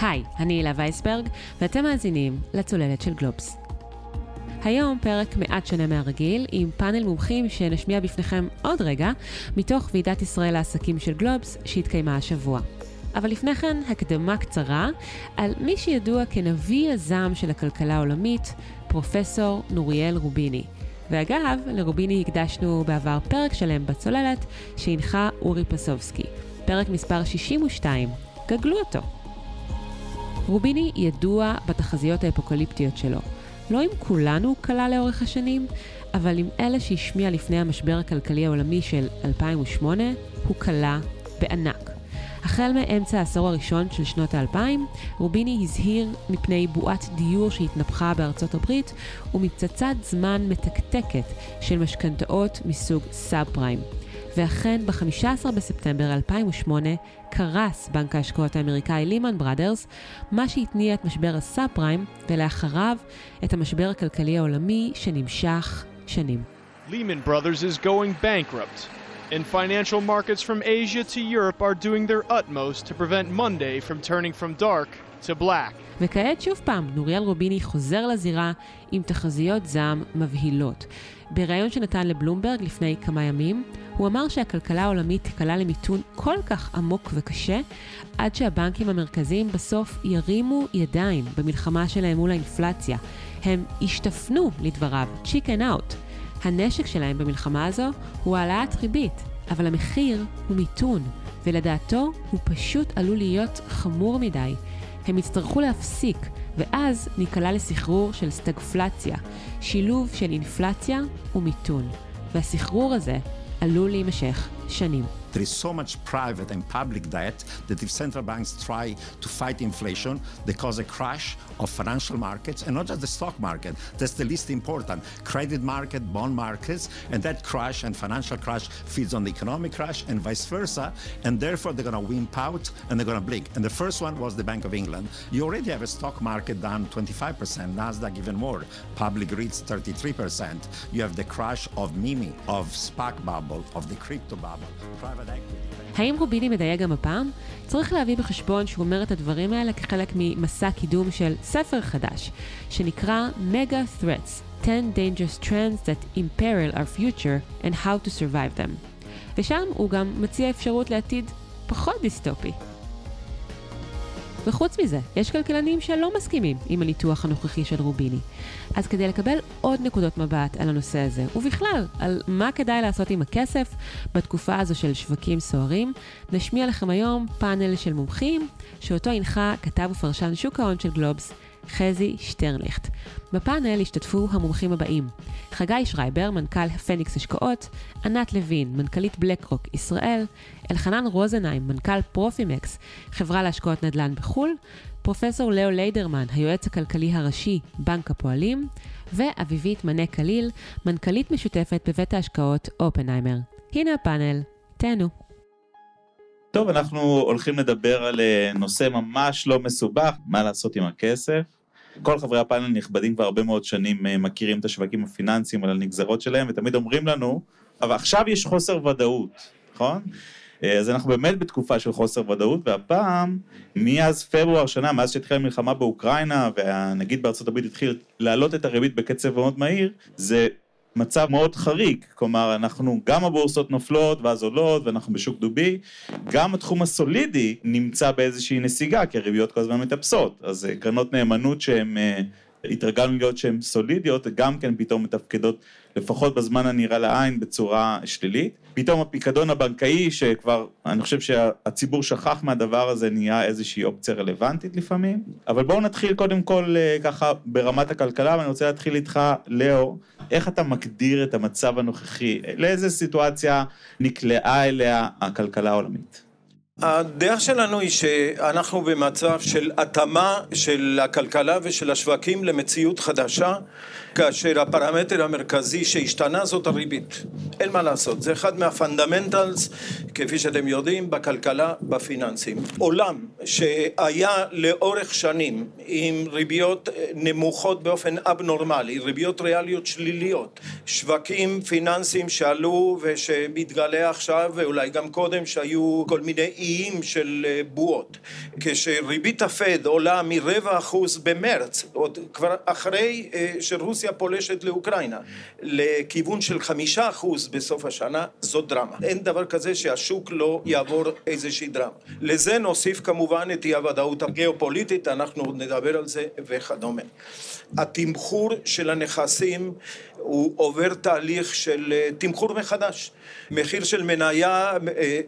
היי, אני הילה וייסברג, ואתם מאזינים לצוללת של גלובס. היום פרק מעט שונה מהרגיל, עם פאנל מומחים שנשמיע בפניכם עוד רגע, מתוך ועידת ישראל לעסקים של גלובס שהתקיימה השבוע. אבל לפני כן, הקדמה קצרה על מי שידוע כנביא הזעם של הכלכלה העולמית, פרופסור נוריאל רוביני. ואגב, לרוביני הקדשנו בעבר פרק שלם בצוללת שהנחה אורי פסובסקי. פרק מספר 62, גגלו אותו. רוביני ידוע בתחזיות האפוקליפטיות שלו. לא עם כולנו קלה לאורך השנים, אבל עם אלה שהשמיע לפני המשבר הכלכלי העולמי של 2008, הוא קלה בענק. החל מאמצע העשור הראשון של שנות האלפיים, רוביני הזהיר מפני בועת דיור שהתנפחה בארצות הברית ומפצצת זמן מתקתקת של משכנתאות מסוג סאב פריים. ואכן, ב-15 בספטמבר 2008 קרס בנק ההשקעות האמריקאי לימן בראדרס, מה שהתניע את משבר הסאב פריים, ולאחריו את המשבר הכלכלי העולמי שנמשך שנים. Lehman Brothers is going bankrupt. And financial markets from Asia to Europe are doing their utmost to prevent Monday from turning from dark to black. וכעת שוב פעם, נוריאל רוביני חוזר לזירה עם תחזיות זעם מבהילות. בריאיון שנתן לבלומברג לפני כמה ימים, הוא אמר שהכלכלה העולמית תיקלע למיתון כל כך עמוק וקשה, עד שהבנקים המרכזיים בסוף ירימו ידיים במלחמה שלהם מול האינפלציה. הם השתפנו, לדבריו, chicken out. הנשק שלהם במלחמה הזו הוא העלאת ריבית, אבל המחיר הוא מיתון, ולדעתו הוא פשוט עלול להיות חמור מדי. הם יצטרכו להפסיק, ואז ניקלע לסחרור של סטגפלציה, שילוב של אינפלציה ומיתון. והסחרור הזה עלול להימשך שנים. There is so much private and public debt that if central banks try to fight inflation, they cause a crash of financial markets and not just the stock market. That's the least important. Credit market, bond markets, and that crash and financial crash feeds on the economic crash and vice versa. And therefore, they're going to wimp out and they're going to blink. And the first one was the Bank of England. You already have a stock market down 25%, NASDAQ even more, public REITs 33%. You have the crash of Mimi, of SPAC bubble, of the crypto bubble, private האם רוביני מדייק גם הפעם? צריך להביא בחשבון שהוא אומר את הדברים האלה כחלק ממסע קידום של ספר חדש, שנקרא Mega Threats, 10 Dangerous Trends that Imperil Our Future and How to Survive Them. ושם הוא גם מציע אפשרות לעתיד פחות דיסטופי. וחוץ מזה, יש כלכלנים שלא מסכימים עם הניתוח הנוכחי של רוביני. אז כדי לקבל עוד נקודות מבט על הנושא הזה, ובכלל, על מה כדאי לעשות עם הכסף בתקופה הזו של שווקים סוערים, נשמיע לכם היום פאנל של מומחים, שאותו הנחה כתב ופרשן שוק ההון של גלובס, חזי שטרנליכט. בפאנל השתתפו המומחים הבאים: חגי שרייבר, מנכ"ל פניקס השקעות, ענת לוין, מנכ"לית בלקרוק ישראל, אלחנן רוזנהיים, מנכ"ל פרופימקס, חברה להשקעות נדל"ן בחו"ל, פרופסור לאו ליידרמן, היועץ הכלכלי הראשי, בנק הפועלים, ואביבית מנה קליל, מנכ"לית משותפת בבית ההשקעות אופנהיימר. הנה הפאנל, תהנו. טוב, אנחנו הולכים לדבר על אה, נושא ממש לא מסובך, מה לעשות עם הכסף. כל חברי הפאנל נכבדים כבר הרבה מאוד שנים אה, מכירים את השווקים הפיננסיים על הנגזרות שלהם, ותמיד אומרים לנו, אבל עכשיו יש חוסר ודאות, נכון? אה, אז אנחנו באמת בתקופה של חוסר ודאות, והפעם, מאז פברואר שנה, מאז שהתחילה המלחמה באוקראינה, והנגיד בארצות הברית התחיל להעלות את הריבית בקצב מאוד מהיר, זה מצב מאוד חריג, כלומר אנחנו, גם הבורסות נופלות ואז עולות ואנחנו בשוק דובי, גם התחום הסולידי נמצא באיזושהי נסיגה כי הריביות כל הזמן מטפסות, אז אה, קרנות נאמנות שהן אה, התרגלנו להיות שהן סולידיות, גם כן פתאום מתפקדות לפחות בזמן הנראה לעין בצורה שלילית. פתאום הפיקדון הבנקאי שכבר, אני חושב שהציבור שכח מהדבר הזה, נהיה איזושהי אופציה רלוונטית לפעמים. אבל בואו נתחיל קודם כל אה, ככה ברמת הכלכלה, ואני רוצה להתחיל איתך, לאו, איך אתה מגדיר את המצב הנוכחי? לאיזה סיטואציה נקלעה אליה הכלכלה העולמית? הדעה שלנו היא שאנחנו במצב של התאמה של הכלכלה ושל השווקים למציאות חדשה כאשר הפרמטר המרכזי שהשתנה זאת הריבית. אין מה לעשות זה אחד מה fundamentals כפי שאתם יודעים בכלכלה בפיננסים. עולם שהיה לאורך שנים עם ריביות נמוכות באופן אבנורמלי ריביות ריאליות שליליות שווקים פיננסיים שעלו ושמתגלה עכשיו ואולי גם קודם שהיו כל מיני איים של אה, בועות. כשריבית הפד עולה מרבע אחוז במרץ, עוד כבר אחרי אה, שרוסיה פולשת לאוקראינה, לכיוון של חמישה אחוז בסוף השנה, זאת דרמה. אין דבר כזה שהשוק לא יעבור איזושהי דרמה. לזה נוסיף כמובן את אי הוודאות הגיאופוליטית, אנחנו עוד נדבר על זה וכדומה. התמחור של הנכסים הוא עובר תהליך של אה, תמחור מחדש. מחיר של מניה,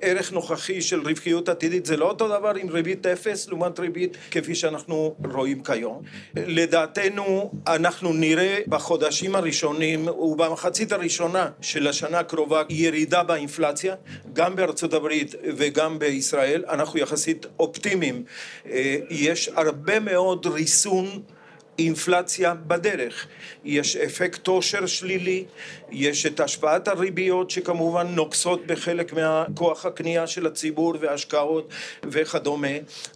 ערך נוכחי של רווחיות עתידית, זה לא אותו דבר עם ריבית אפס לעומת ריבית כפי שאנחנו רואים כיום. לדעתנו אנחנו נראה בחודשים הראשונים ובמחצית הראשונה של השנה הקרובה ירידה באינפלציה, גם בארצות הברית וגם בישראל, אנחנו יחסית אופטימיים. אה, יש הרבה מאוד ריסון אינפלציה בדרך. יש אפקט עושר שלילי, יש את השפעת הריביות שכמובן נוגסות בחלק מהכוח הקנייה של הציבור וההשקעות וכדומה,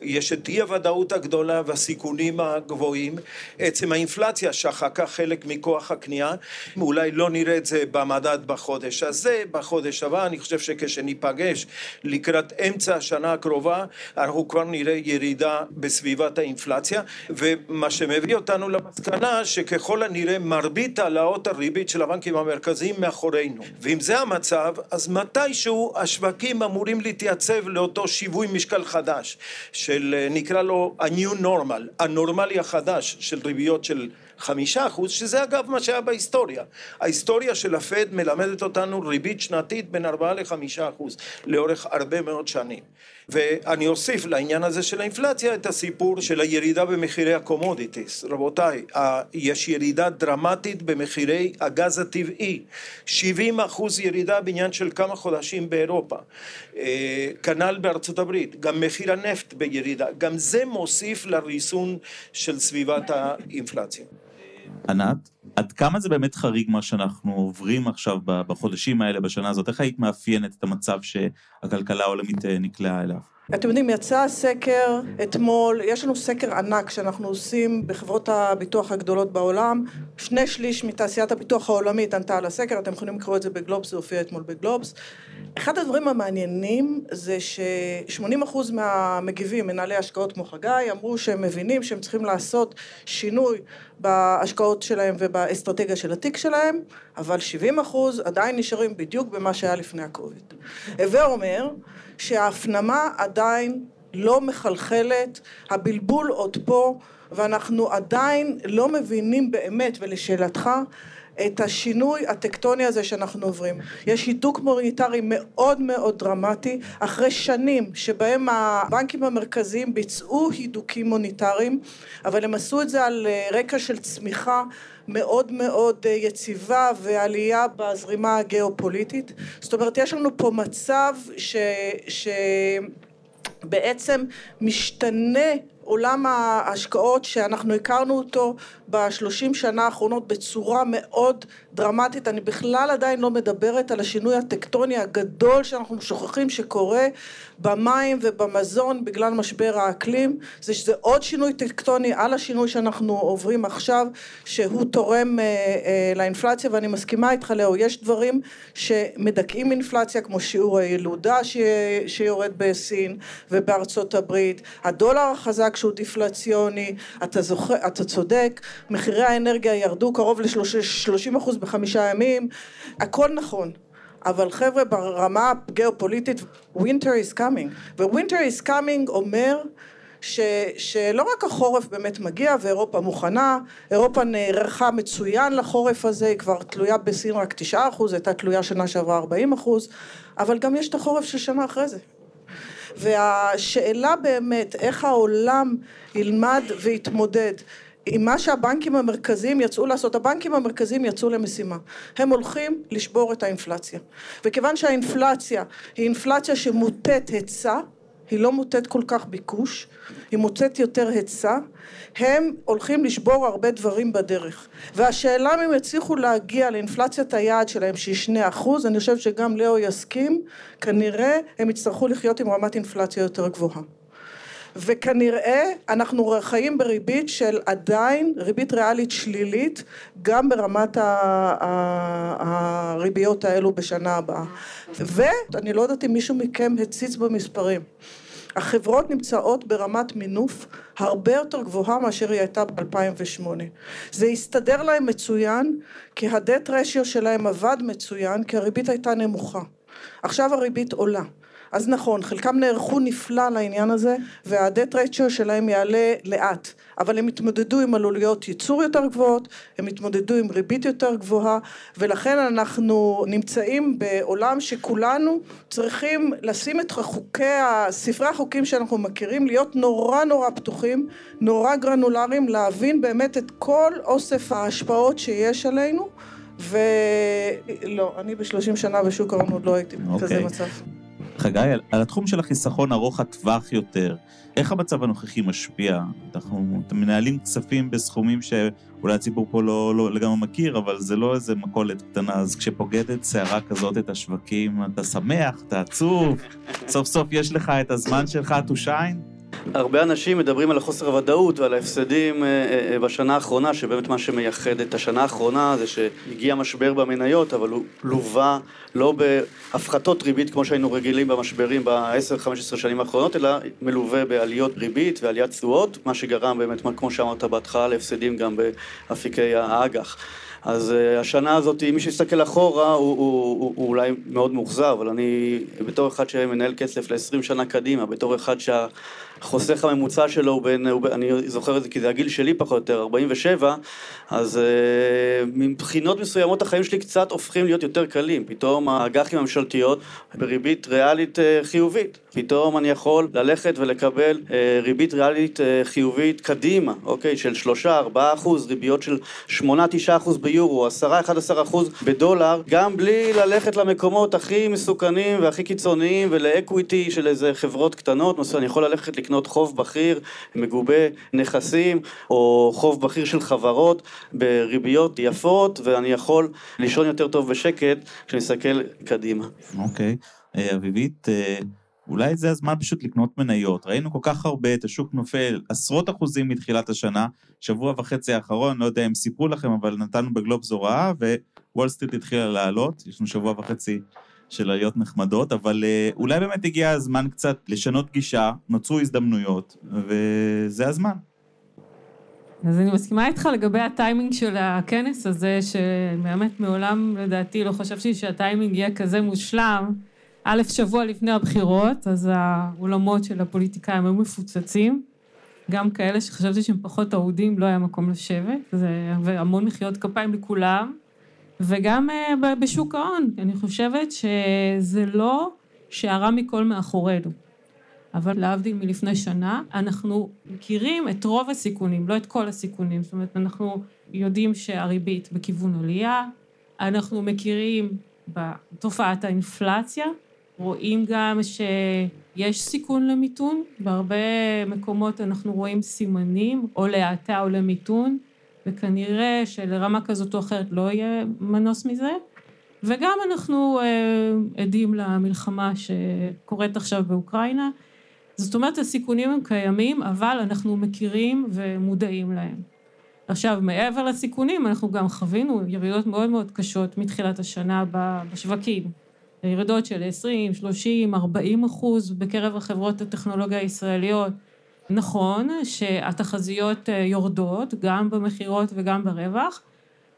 יש את אי הוודאות הגדולה והסיכונים הגבוהים, עצם האינפלציה שחקה חלק מכוח הקנייה, אולי לא נראה את זה במדד בחודש הזה, בחודש הבא, אני חושב שכשניפגש לקראת אמצע השנה הקרובה, אנחנו כבר נראה ירידה בסביבת האינפלציה, ומה שמביא אותנו למסקנה שככל הנראה מרבית העלאות הריבית של הבנקים המרכזיים מאחורינו. ואם זה המצב, אז מתישהו השווקים אמורים להתייצב לאותו שיווי משקל חדש, של נקרא לו ה-new normal, הנורמלי החדש של ריביות של חמישה אחוז, שזה אגב מה שהיה בהיסטוריה. ההיסטוריה של הפד מלמדת אותנו ריבית שנתית בין ארבעה לחמישה אחוז לאורך הרבה מאוד שנים. ואני אוסיף לעניין הזה של האינפלציה את הסיפור של הירידה במחירי הקומודיטיס. רבותיי, יש ירידה דרמטית במחירי הגז הטבעי. 70 אחוז ירידה בעניין של כמה חודשים באירופה. אה, כנ"ל בארצות הברית. גם מחיר הנפט בירידה. גם זה מוסיף לריסון של סביבת האינפלציה. ענת, עד כמה זה באמת חריג מה שאנחנו עוברים עכשיו בחודשים האלה, בשנה הזאת? איך היית מאפיינת את המצב שהכלכלה העולמית אה, נקלעה אליו? אתם יודעים, יצא סקר אתמול, יש לנו סקר ענק שאנחנו עושים בחברות הביטוח הגדולות בעולם, שני שליש מתעשיית הביטוח העולמית ענתה על הסקר, אתם יכולים לקרוא את זה בגלובס, זה הופיע אתמול בגלובס. אחד הדברים המעניינים זה ש-80% מהמגיבים, מנהלי השקעות כמו חגי, אמרו שהם מבינים שהם צריכים לעשות שינוי בהשקעות שלהם ובאסטרטגיה של התיק שלהם, אבל 70% עדיין נשארים בדיוק במה שהיה לפני הקוביד. הווה אומר שההפנמה עדיין לא מחלחלת, הבלבול עוד פה, ואנחנו עדיין לא מבינים באמת, ולשאלתך, את השינוי הטקטוני הזה שאנחנו עוברים. יש הידוק מוניטרי מאוד מאוד דרמטי, אחרי שנים שבהם הבנקים המרכזיים ביצעו הידוקים מוניטריים, אבל הם עשו את זה על אה, רקע של צמיחה מאוד מאוד אה, יציבה ועלייה בזרימה הגיאופוליטית. זאת אומרת, יש לנו פה מצב ש... ש... בעצם משתנה עולם ההשקעות שאנחנו הכרנו אותו בשלושים שנה האחרונות בצורה מאוד דרמטית, אני בכלל עדיין לא מדברת על השינוי הטקטוני הגדול שאנחנו שוכחים שקורה במים ובמזון בגלל משבר האקלים, זה שזה עוד שינוי טקטוני על השינוי שאנחנו עוברים עכשיו, שהוא תורם אה, אה, לאינפלציה ואני מסכימה איתך לאו, יש דברים שמדכאים אינפלציה כמו שיעור הילודה ש, שיורד בסין ובארצות הברית, הדולר החזק שהוא דיפלציוני, אתה, זוכר, אתה צודק, מחירי האנרגיה ירדו קרוב ל-30 אחוז בחמישה ימים, הכל נכון. אבל חבר'ה ברמה הגיאופוליטית winter is coming ו-winter is coming אומר ש, שלא רק החורף באמת מגיע ואירופה מוכנה, אירופה נערכה מצוין לחורף הזה, היא כבר תלויה בסין רק תשעה אחוז, הייתה תלויה שנה שעברה ארבעים אחוז, אבל גם יש את החורף של שנה אחרי זה. והשאלה באמת איך העולם ילמד ויתמודד עם מה שהבנקים המרכזיים יצאו לעשות, הבנקים המרכזיים יצאו למשימה, הם הולכים לשבור את האינפלציה וכיוון שהאינפלציה היא אינפלציה שמוטית היצע היא לא מוטית כל כך ביקוש, היא מוטית יותר היצע, הם הולכים לשבור הרבה דברים בדרך. והשאלה אם הם יצליחו להגיע לאינפלציית היעד שלהם שהיא שני אחוז, אני חושב שגם לאו יסכים, כנראה הם יצטרכו לחיות עם רמת אינפלציה יותר גבוהה. וכנראה אנחנו חיים בריבית של עדיין ריבית ריאלית שלילית גם ברמת הריביות האלו בשנה הבאה ואני לא יודעת אם מישהו מכם הציץ במספרים החברות נמצאות ברמת מינוף הרבה יותר גבוהה מאשר היא הייתה ב-2008. זה הסתדר להם מצוין, כי ה-debt ratio שלהם עבד מצוין, כי הריבית הייתה נמוכה. עכשיו הריבית עולה. אז נכון, חלקם נערכו נפלא לעניין הזה, והדט רייצ'ו שלהם יעלה לאט, אבל הם התמודדו עם עלוליות ייצור יותר גבוהות, הם התמודדו עם ריבית יותר גבוהה, ולכן אנחנו נמצאים בעולם שכולנו צריכים לשים את חוקי, ספרי החוקים שאנחנו מכירים, להיות נורא נורא פתוחים, נורא גרנולריים, להבין באמת את כל אוסף ההשפעות שיש עלינו. ולא, אני בשלושים שנה בשוק ההון עוד לא הייתי בכזה okay. אוקיי. מצב. חגי, על, על התחום של החיסכון ארוך הטווח יותר, איך המצב הנוכחי משפיע? אנחנו מנהלים כספים בסכומים שאולי הציבור פה לא, לא לגמרי מכיר, אבל זה לא איזה מכולת קטנה, אז כשפוגדת סערה כזאת את השווקים, אתה שמח, אתה עצוב, סוף סוף יש לך את הזמן שלך to shine? הרבה אנשים מדברים על החוסר הוודאות ועל ההפסדים אה, אה, אה, בשנה האחרונה, שבאמת מה שמייחד את השנה האחרונה זה שהגיע משבר במניות, אבל הוא לווה לא בהפחתות ריבית כמו שהיינו רגילים במשברים ב-10-15 שנים האחרונות, אלא מלווה בעליות ריבית ועליית תשואות, מה שגרם באמת, כמו שאמרת בהתחלה, להפסדים גם באפיקי האג"ח. אז uh, השנה הזאת, מי שיסתכל אחורה, הוא, הוא, הוא, הוא אולי מאוד מאוכזב, אבל אני, בתור אחד שמנהל כסף ל-20 שנה קדימה, בתור אחד שה... החוסך הממוצע שלו הוא בין, הוא, אני זוכר את זה כי זה הגיל שלי פחות או יותר, 47, אז uh, מבחינות מסוימות החיים שלי קצת הופכים להיות יותר קלים, פתאום האג"חים הממשלתיות בריבית ריאלית uh, חיובית, פתאום אני יכול ללכת ולקבל uh, ריבית ריאלית uh, חיובית קדימה, אוקיי, של 3-4 אחוז, ריביות של 8-9 אחוז ביורו, 10-11 אחוז בדולר, גם בלי ללכת למקומות הכי מסוכנים והכי קיצוניים ולאקוויטי של איזה חברות קטנות, אני יכול ללכת לקנות חוב בכיר מגובה נכסים או חוב בכיר של חברות בריביות יפות ואני יכול לישון יותר טוב בשקט כשאני מסתכל קדימה. אוקיי, okay. אה, אביבית, אה, אולי זה הזמן פשוט לקנות מניות. ראינו כל כך הרבה, את השוק נופל עשרות אחוזים מתחילת השנה, שבוע וחצי האחרון, לא יודע אם סיפרו לכם, אבל נתנו בגלובס הוראה, ווול סטריט התחילה לעלות, יש לנו שבוע וחצי של עליות נחמדות, אבל אה, אולי באמת הגיע הזמן קצת לשנות גישה, נוצרו הזדמנויות, וזה הזמן. אז אני מסכימה איתך לגבי הטיימינג של הכנס הזה, שבאמת מעולם לדעתי לא חשבתי שהטיימינג יהיה כזה מושלם. א', שבוע לפני הבחירות, אז האולמות של הפוליטיקאים היו מפוצצים. גם כאלה שחשבתי שהם פחות אהודים, לא היה מקום לשבת, והמון מחיאות כפיים לכולם. וגם אה, בשוק ההון, אני חושבת שזה לא שהרע מכל מאחורינו. אבל להבדיל מלפני שנה, אנחנו מכירים את רוב הסיכונים, לא את כל הסיכונים. זאת אומרת, אנחנו יודעים שהריבית בכיוון עלייה, אנחנו מכירים בתופעת האינפלציה, רואים גם שיש סיכון למיתון, בהרבה מקומות אנחנו רואים סימנים או להאטה או למיתון. וכנראה שלרמה כזאת או אחרת לא יהיה מנוס מזה. וגם אנחנו אה, עדים למלחמה שקורית עכשיו באוקראינה. זאת אומרת הסיכונים הם קיימים, אבל אנחנו מכירים ומודעים להם. עכשיו, מעבר לסיכונים, אנחנו גם חווינו ירידות מאוד מאוד קשות מתחילת השנה בשווקים. ירידות של 20, 30, 40 אחוז בקרב החברות הטכנולוגיה הישראליות. נכון שהתחזיות אה, יורדות גם במכירות וגם ברווח,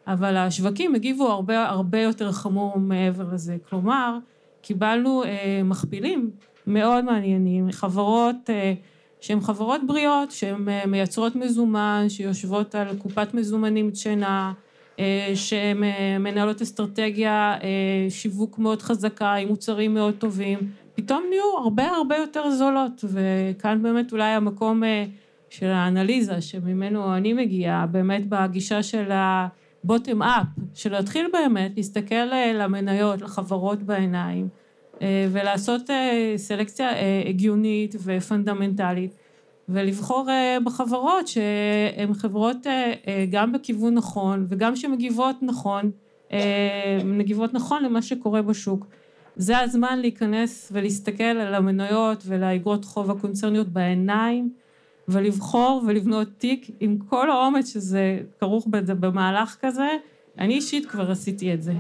אבל השווקים הגיבו הרבה הרבה יותר חמור מעבר לזה. כלומר, קיבלנו אה, מכפילים מאוד מעניינים, חברות אה, שהן חברות בריאות, שהן אה, מייצרות מזומן, שיושבות על קופת מזומנים דשנה, שהן אה, מנהלות אסטרטגיה, אה, שיווק מאוד חזקה, עם מוצרים מאוד טובים, פתאום נהיו הרבה הרבה יותר זולות, וכאן באמת אולי המקום אה, של האנליזה שממנו אני מגיעה, באמת בגישה של ה-bottom up, של להתחיל באמת להסתכל אה, למניות, לחברות בעיניים, אה, ולעשות סלקציה הגיונית ופונדמנטלית, ולבחור בחברות שהן חברות גם בכיוון נכון וגם שמגיבות נכון, מגיבות נכון למה שקורה בשוק. זה הזמן להיכנס ולהסתכל על המניות ולאגרות חוב הקונצרניות בעיניים ולבחור ולבנות תיק עם כל האומץ שזה כרוך במהלך כזה. אני אישית כבר עשיתי את זה.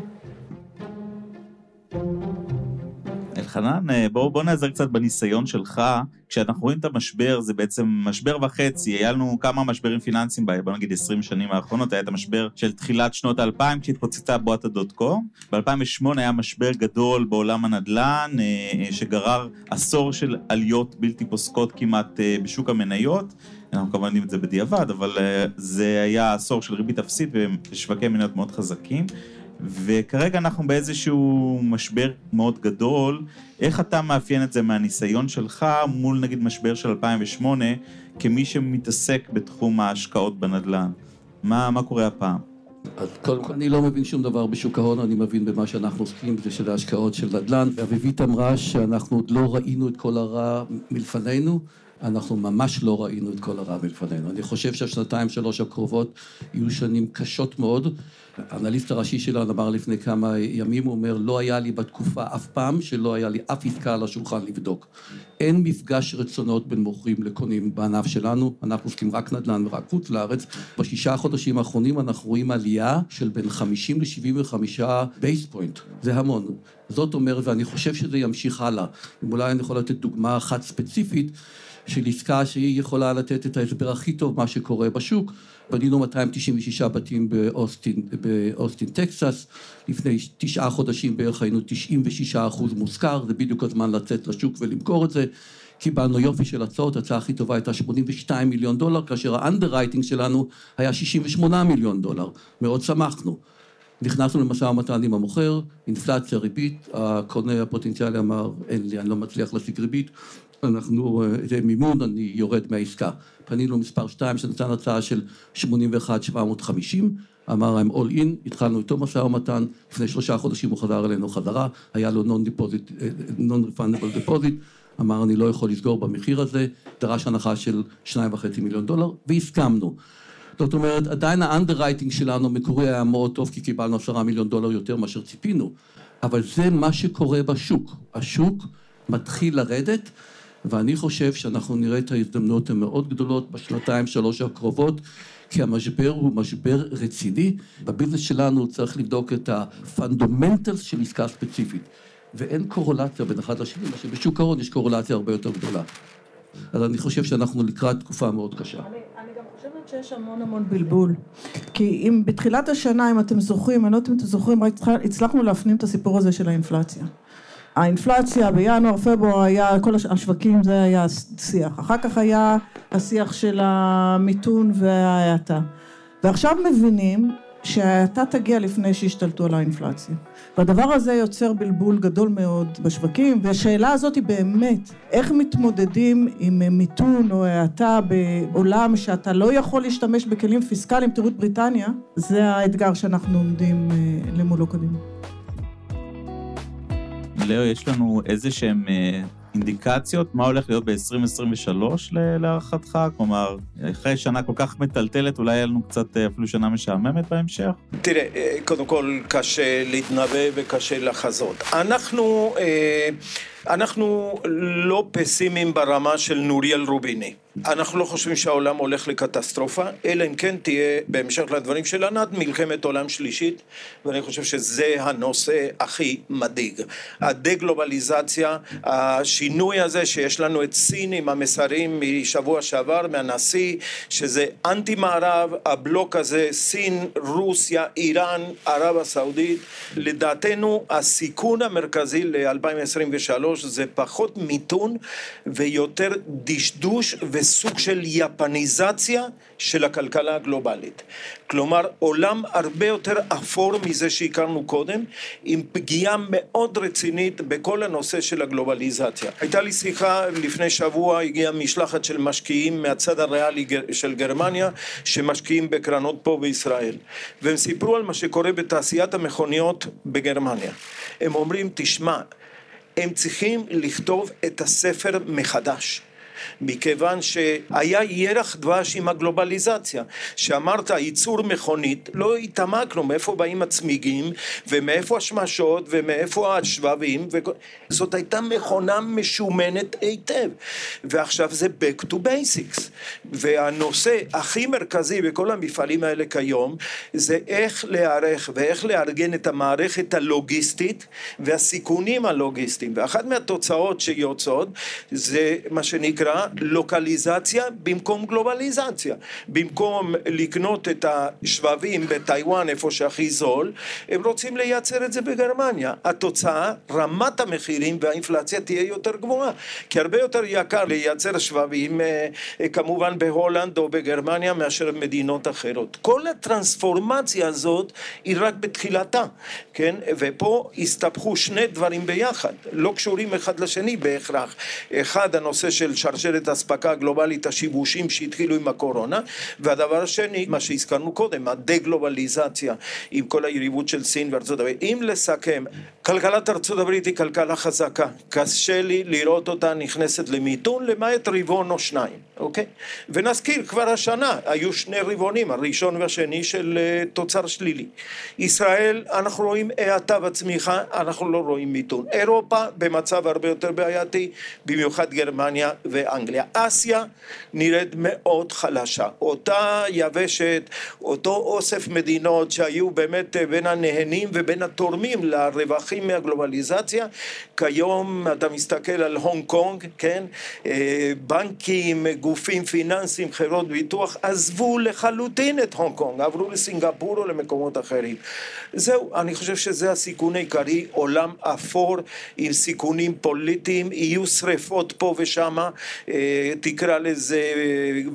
חנן, אה, בוא, בוא נעזר קצת בניסיון שלך. כשאנחנו רואים את המשבר, זה בעצם משבר וחצי. היה לנו כמה משברים פיננסיים, בוא נגיד 20 שנים האחרונות, היה את המשבר של תחילת שנות האלפיים, כשהתפוצצה בועת הדוט קום. ב-2008 היה משבר גדול בעולם הנדל"ן, אה, אה, שגרר עשור של עליות בלתי פוסקות כמעט בשוק המניות. אנחנו כמובן יודעים את זה בדיעבד, אבל זה היה עשור של ריבית אפסית ושווקי מניות מאוד חזקים. וכרגע אנחנו באיזשהו משבר מאוד גדול. איך אתה מאפיין את זה מהניסיון שלך מול נגיד משבר של 2008, כמי שמתעסק בתחום ההשקעות בנדל"ן? מה, מה קורה הפעם? אז קודם כל אני לא מבין שום דבר בשוק ההון, אני מבין במה שאנחנו עוסקים, זה של ההשקעות של נדל"ן. אביבית אמרה שאנחנו עוד לא ראינו את כל הרע מלפנינו. אנחנו ממש לא ראינו את כל הרע מלפנינו. אני חושב שהשנתיים שלוש הקרובות יהיו שנים קשות מאוד. האנליסט הראשי שלנו אמר לפני כמה ימים, הוא אומר, לא היה לי בתקופה אף פעם שלא היה לי אף עסקה על השולחן לבדוק. אין מפגש רצונות בין מוכרים לקונים בענף שלנו, אנחנו עוסקים רק נדל"ן ורק חוץ לארץ. בשישה החודשים האחרונים אנחנו רואים עלייה של בין 50 ל-75 basis point, זה המון. זאת אומרת, ואני חושב שזה ימשיך הלאה. אם אולי אני יכול לתת דוגמה אחת ספציפית, של עסקה שהיא יכולה לתת את ההסבר הכי טוב מה שקורה בשוק. בנינו 296 בתים באוסטין, באוסטין טקסס, לפני תשעה חודשים בערך היינו 96 אחוז מושכר, זה בדיוק הזמן לצאת לשוק ולמכור את זה. קיבלנו יופי של הצעות, ההצעה הכי טובה הייתה 82 מיליון דולר, כאשר ה underwriting שלנו היה 68 מיליון דולר, מאוד שמחנו. נכנסנו למשא ומתן עם המוכר, אינפלציה, ריבית, הקונה הפוטנציאלי אמר, אין לי, אני לא מצליח להשיג ריבית, אנחנו, אה, זה מימון, אני יורד מהעסקה. פנינו מספר 2 שנתן הצעה של 81,750, אמר I'm all in, התחלנו איתו משא ומתן, לפני שלושה חודשים הוא חזר אלינו חזרה, היה לו non-refundable deposit, אמר אני לא יכול לסגור במחיר הזה, דרש הנחה של 2.5 מיליון דולר, והסכמנו. זאת אומרת, עדיין ה underwriting שלנו המקורי היה מאוד טוב, כי קיבלנו עשרה מיליון דולר יותר מאשר ציפינו, אבל זה מה שקורה בשוק. השוק מתחיל לרדת, ואני חושב שאנחנו נראה את ההזדמנויות המאוד גדולות בשנתיים שלוש הקרובות כי המשבר הוא משבר רציני. ב business שלנו צריך לבדוק את ה fundamentals של עסקה ספציפית ואין קורלציה בין אחד לשני, מה שבשוק ההון יש קורלציה הרבה יותר גדולה. אז אני חושב שאנחנו לקראת תקופה מאוד קשה. חושבת שיש המון המון בלבול. כי אם בתחילת השנה, אם אתם זוכרים, אני לא יודעת אם אתם זוכרים, הצלחנו להפנים את הסיפור הזה של האינפלציה. האינפלציה בינואר, פברואר היה, כל השווקים זה היה שיח. אחר כך היה השיח של המיתון וההאטה. ועכשיו מבינים שההאטה תגיע לפני שישתלטו על האינפלציה. והדבר הזה יוצר בלבול גדול מאוד בשווקים, והשאלה הזאת היא באמת, איך מתמודדים עם מיתון או האטה בעולם שאתה לא יכול להשתמש בכלים פיסקליים, תראו את בריטניה, זה האתגר שאנחנו עומדים אה, למולו קדימה. לאו, יש לנו איזה שהם אה, אינדיקציות מה הולך להיות ב-2023 להערכתך? כלומר, אחרי שנה כל כך מטלטלת, אולי יהיה לנו קצת אה, אפילו שנה משעממת בהמשך? תראה, אה, קודם כל קשה להתנבא וקשה לחזות. אנחנו... אנחנו לא פסימיים ברמה של נוריאל רוביני. אנחנו לא חושבים שהעולם הולך לקטסטרופה, אלא אם כן תהיה, בהמשך לדברים של ענת, מלחמת עולם שלישית, ואני חושב שזה הנושא הכי מדאיג. הדה-גלובליזציה, השינוי הזה שיש לנו את סין עם המסרים משבוע שעבר מהנשיא, שזה אנטי מערב, הבלוק הזה, סין, רוסיה, איראן, ערב הסעודית, לדעתנו הסיכון המרכזי ל-2023 זה פחות מיתון ויותר דשדוש וסוג של יפניזציה של הכלכלה הגלובלית. כלומר עולם הרבה יותר אפור מזה שהכרנו קודם עם פגיעה מאוד רצינית בכל הנושא של הגלובליזציה. הייתה לי שיחה לפני שבוע הגיעה משלחת של משקיעים מהצד הריאלי של גרמניה שמשקיעים בקרנות פה בישראל והם סיפרו על מה שקורה בתעשיית המכוניות בגרמניה. הם אומרים תשמע הם צריכים לכתוב את הספר מחדש. מכיוון שהיה ירח דבש עם הגלובליזציה, שאמרת ייצור מכונית, לא התעמקנו מאיפה באים הצמיגים ומאיפה השמשות ומאיפה השבבים, ו... זאת הייתה מכונה משומנת היטב, ועכשיו זה back to basics, והנושא הכי מרכזי בכל המפעלים האלה כיום זה איך להיערך ואיך לארגן את המערכת הלוגיסטית והסיכונים הלוגיסטיים, ואחת מהתוצאות שיוצאות זה מה שנקרא לוקליזציה במקום גלובליזציה. במקום לקנות את השבבים בטיוואן איפה שהכי זול, הם רוצים לייצר את זה בגרמניה. התוצאה, רמת המחירים והאינפלציה תהיה יותר גבוהה, כי הרבה יותר יקר לייצר שבבים אה, אה, כמובן בהולנד או בגרמניה מאשר במדינות אחרות. כל הטרנספורמציה הזאת היא רק בתחילתה, כן? ופה הסתבכו שני דברים ביחד, לא קשורים אחד לשני בהכרח. אחד, הנושא של שרשרת אספקה גלובלית, השיבושים שהתחילו עם הקורונה, והדבר השני, מה שהזכרנו קודם, הדה-גלובליזציה עם כל היריבות של סין וארצות הברית. אם לסכם, כלכלת ארצות הברית היא כלכלה חזקה, קשה לי לראות אותה נכנסת למיתון למעט רבעון או שניים, אוקיי? ונזכיר, כבר השנה היו שני רבעונים, הראשון והשני של uh, תוצר שלילי. ישראל, אנחנו רואים האטה בצמיחה, אנחנו לא רואים מיתון. אירופה במצב הרבה יותר בעייתי, במיוחד גרמניה ואנגליה. אסיה נראית מאוד חלשה. אותה יבשת, אותו אוסף מדינות שהיו באמת בין הנהנים ובין התורמים לרווחים מהגלובליזציה, כיום אתה מסתכל על הונג קונג, כן? אה, בנקים, גופים פיננסיים, חברות ביטוח, עזבו לחלוטין את הונג קונג, עברו לסינגפור או למקומות אחרים. זהו, אני חושב שזה הסיכון העיקרי, עולם אפור עם סיכונים פוליטיים, יהיו שריפות פה ושמה, אה, תקרא לזה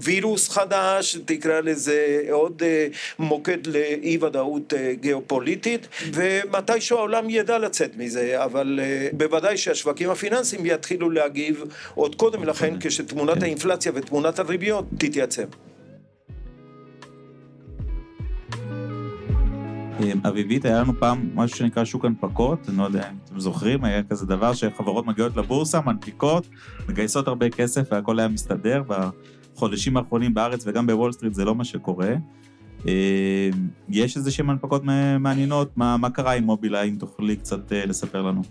וירוס חדש, תקרא לזה עוד אה, מוקד לאי ודאות גיאופוליטית, ומתישהו העולם ידע לצאת מזה, אבל בוודאי שהשווקים הפיננסיים יתחילו להגיב עוד קודם לכן כשתמונת האינפלציה ותמונת הריביות תתייצב. אביבית, היה לנו פעם משהו שנקרא שוק הנפקות, אני לא יודע אם אתם זוכרים, היה כזה דבר שחברות מגיעות לבורסה, מנפיקות, מגייסות הרבה כסף והכל היה מסתדר, בחודשים האחרונים בארץ וגם בוול סטריט זה לא מה שקורה. יש איזה שהן הנפקות מעניינות, מה, מה קרה עם מובילאיי, אם תוכלי קצת לספר לנו.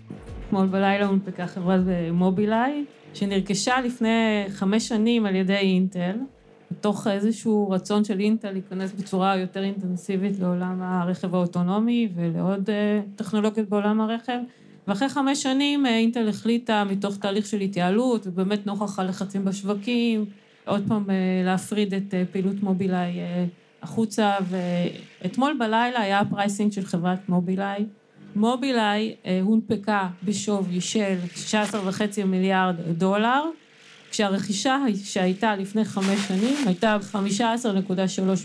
אתמול בלילה הונפקה חברת מובילאיי, שנרכשה לפני חמש שנים על ידי אינטל, מתוך איזשהו רצון של אינטל להיכנס בצורה יותר אינטנסיבית לעולם הרכב האוטונומי ולעוד טכנולוגיות בעולם הרכב. ואחרי חמש שנים אינטל החליטה מתוך תהליך של התייעלות, ובאמת נוכח הלחצים בשווקים, עוד פעם להפריד את פעילות מובילאיי החוצה, ואתמול בלילה היה ה pricing של חברת מובילאיי. מובילאיי הונפקה בשווי של 16.5 מיליארד דולר, כשהרכישה שהייתה לפני חמש שנים הייתה 15.3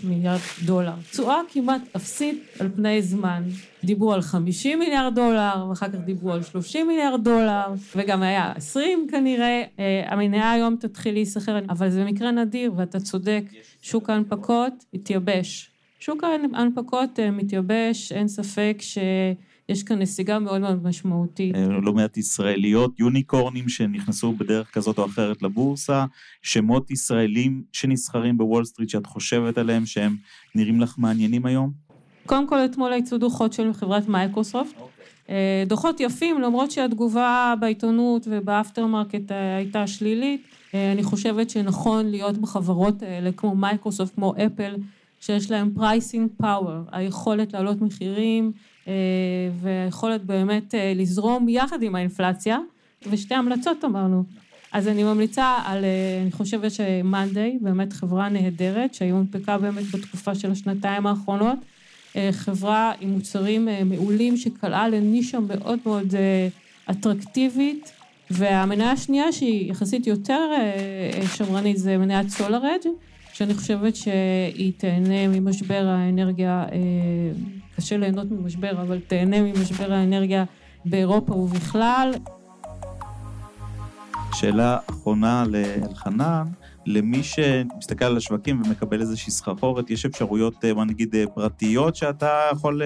מיליארד דולר. תשואה כמעט אפסית על פני זמן. דיברו על 50 מיליארד דולר, ואחר כך דיברו על 30 מיליארד דולר, וגם היה 20 כנראה. המניה היום תתחיל להיסחר, אבל זה מקרה נדיר, ואתה צודק, שוק ההנפקות התייבש. שוק ההנפקות מתייבש, אין ספק ש... יש כאן נסיגה מאוד מאוד משמעותית. לא מעט ישראליות, יוניקורנים שנכנסו בדרך כזאת או אחרת לבורסה, שמות ישראלים שנסחרים בוול סטריט שאת חושבת עליהם שהם נראים לך מעניינים היום? קודם כל אתמול יצאו דוחות של חברת מייקרוסופט. דוחות יפים, למרות שהתגובה בעיתונות וב after market הייתה שלילית. אני חושבת שנכון להיות בחברות האלה, כמו מייקרוסופט, כמו אפל, שיש להם pricing power, היכולת להעלות מחירים, ויכולת באמת לזרום יחד עם האינפלציה, ושתי המלצות אמרנו. אז אני ממליצה על, אני חושבת שמאנדיי, באמת חברה נהדרת, שהיום הונפקה באמת בתקופה של השנתיים האחרונות, חברה עם מוצרים מעולים שקלעה לנישה מאוד מאוד אטרקטיבית, והמניה השנייה שהיא יחסית יותר שמרנית זה מניית סולארג', שאני חושבת שהיא תהנה ממשבר האנרגיה, קשה ליהנות ממשבר, אבל תהנה ממשבר האנרגיה באירופה ובכלל. שאלה אחרונה לאלחנן, למי שמסתכל על השווקים ומקבל איזושהי סחרחורת, יש אפשרויות, בוא נגיד, פרטיות שאתה יכול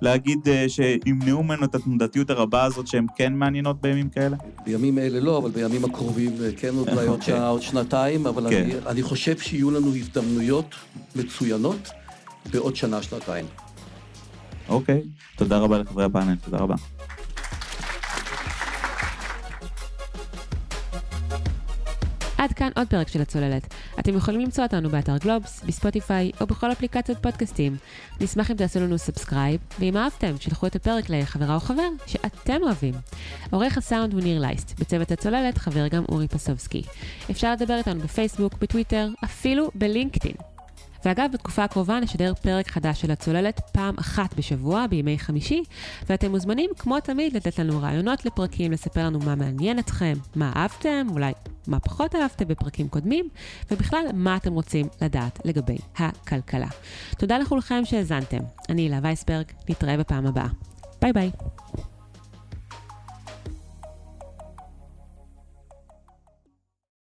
להגיד שימנעו ממנו את התנודתיות הרבה הזאת שהן כן מעניינות בימים כאלה? בימים אלה לא, אבל בימים הקרובים כן עוד אולי עוד שעה, עוד שנתיים, אבל כן. אני, אני חושב שיהיו לנו הזדמנויות מצוינות בעוד שנה, שנתיים. אוקיי, תודה רבה לחברי הפאנל, תודה רבה. עד כאן עוד פרק של הצוללת. אתם יכולים למצוא אותנו באתר גלובס, בספוטיפיי או בכל אפליקציות פודקאסטים. נשמח אם תעשו לנו subscribe, ואם אהבתם, שלחו את הפרק לחברה או חבר שאתם אוהבים. עורך הסאונד הוא ניר לייסט, בצוות הצוללת חבר גם אורי פסובסקי. אפשר לדבר איתנו בפייסבוק, בטוויטר, אפילו בלינקדאין. ואגב, בתקופה הקרובה נשדר פרק חדש של הצוללת פעם אחת בשבוע, בימי חמישי, ואתם מוזמנים, כמו תמיד, לתת לנו רעיונות לפרקים, לספר לנו מה מעניין אתכם, מה אהבתם, אולי מה פחות אהבתם בפרקים קודמים, ובכלל, מה אתם רוצים לדעת לגבי הכלכלה. תודה לכולכם שהאזנתם. אני הילה וייסברג, נתראה בפעם הבאה. ביי ביי.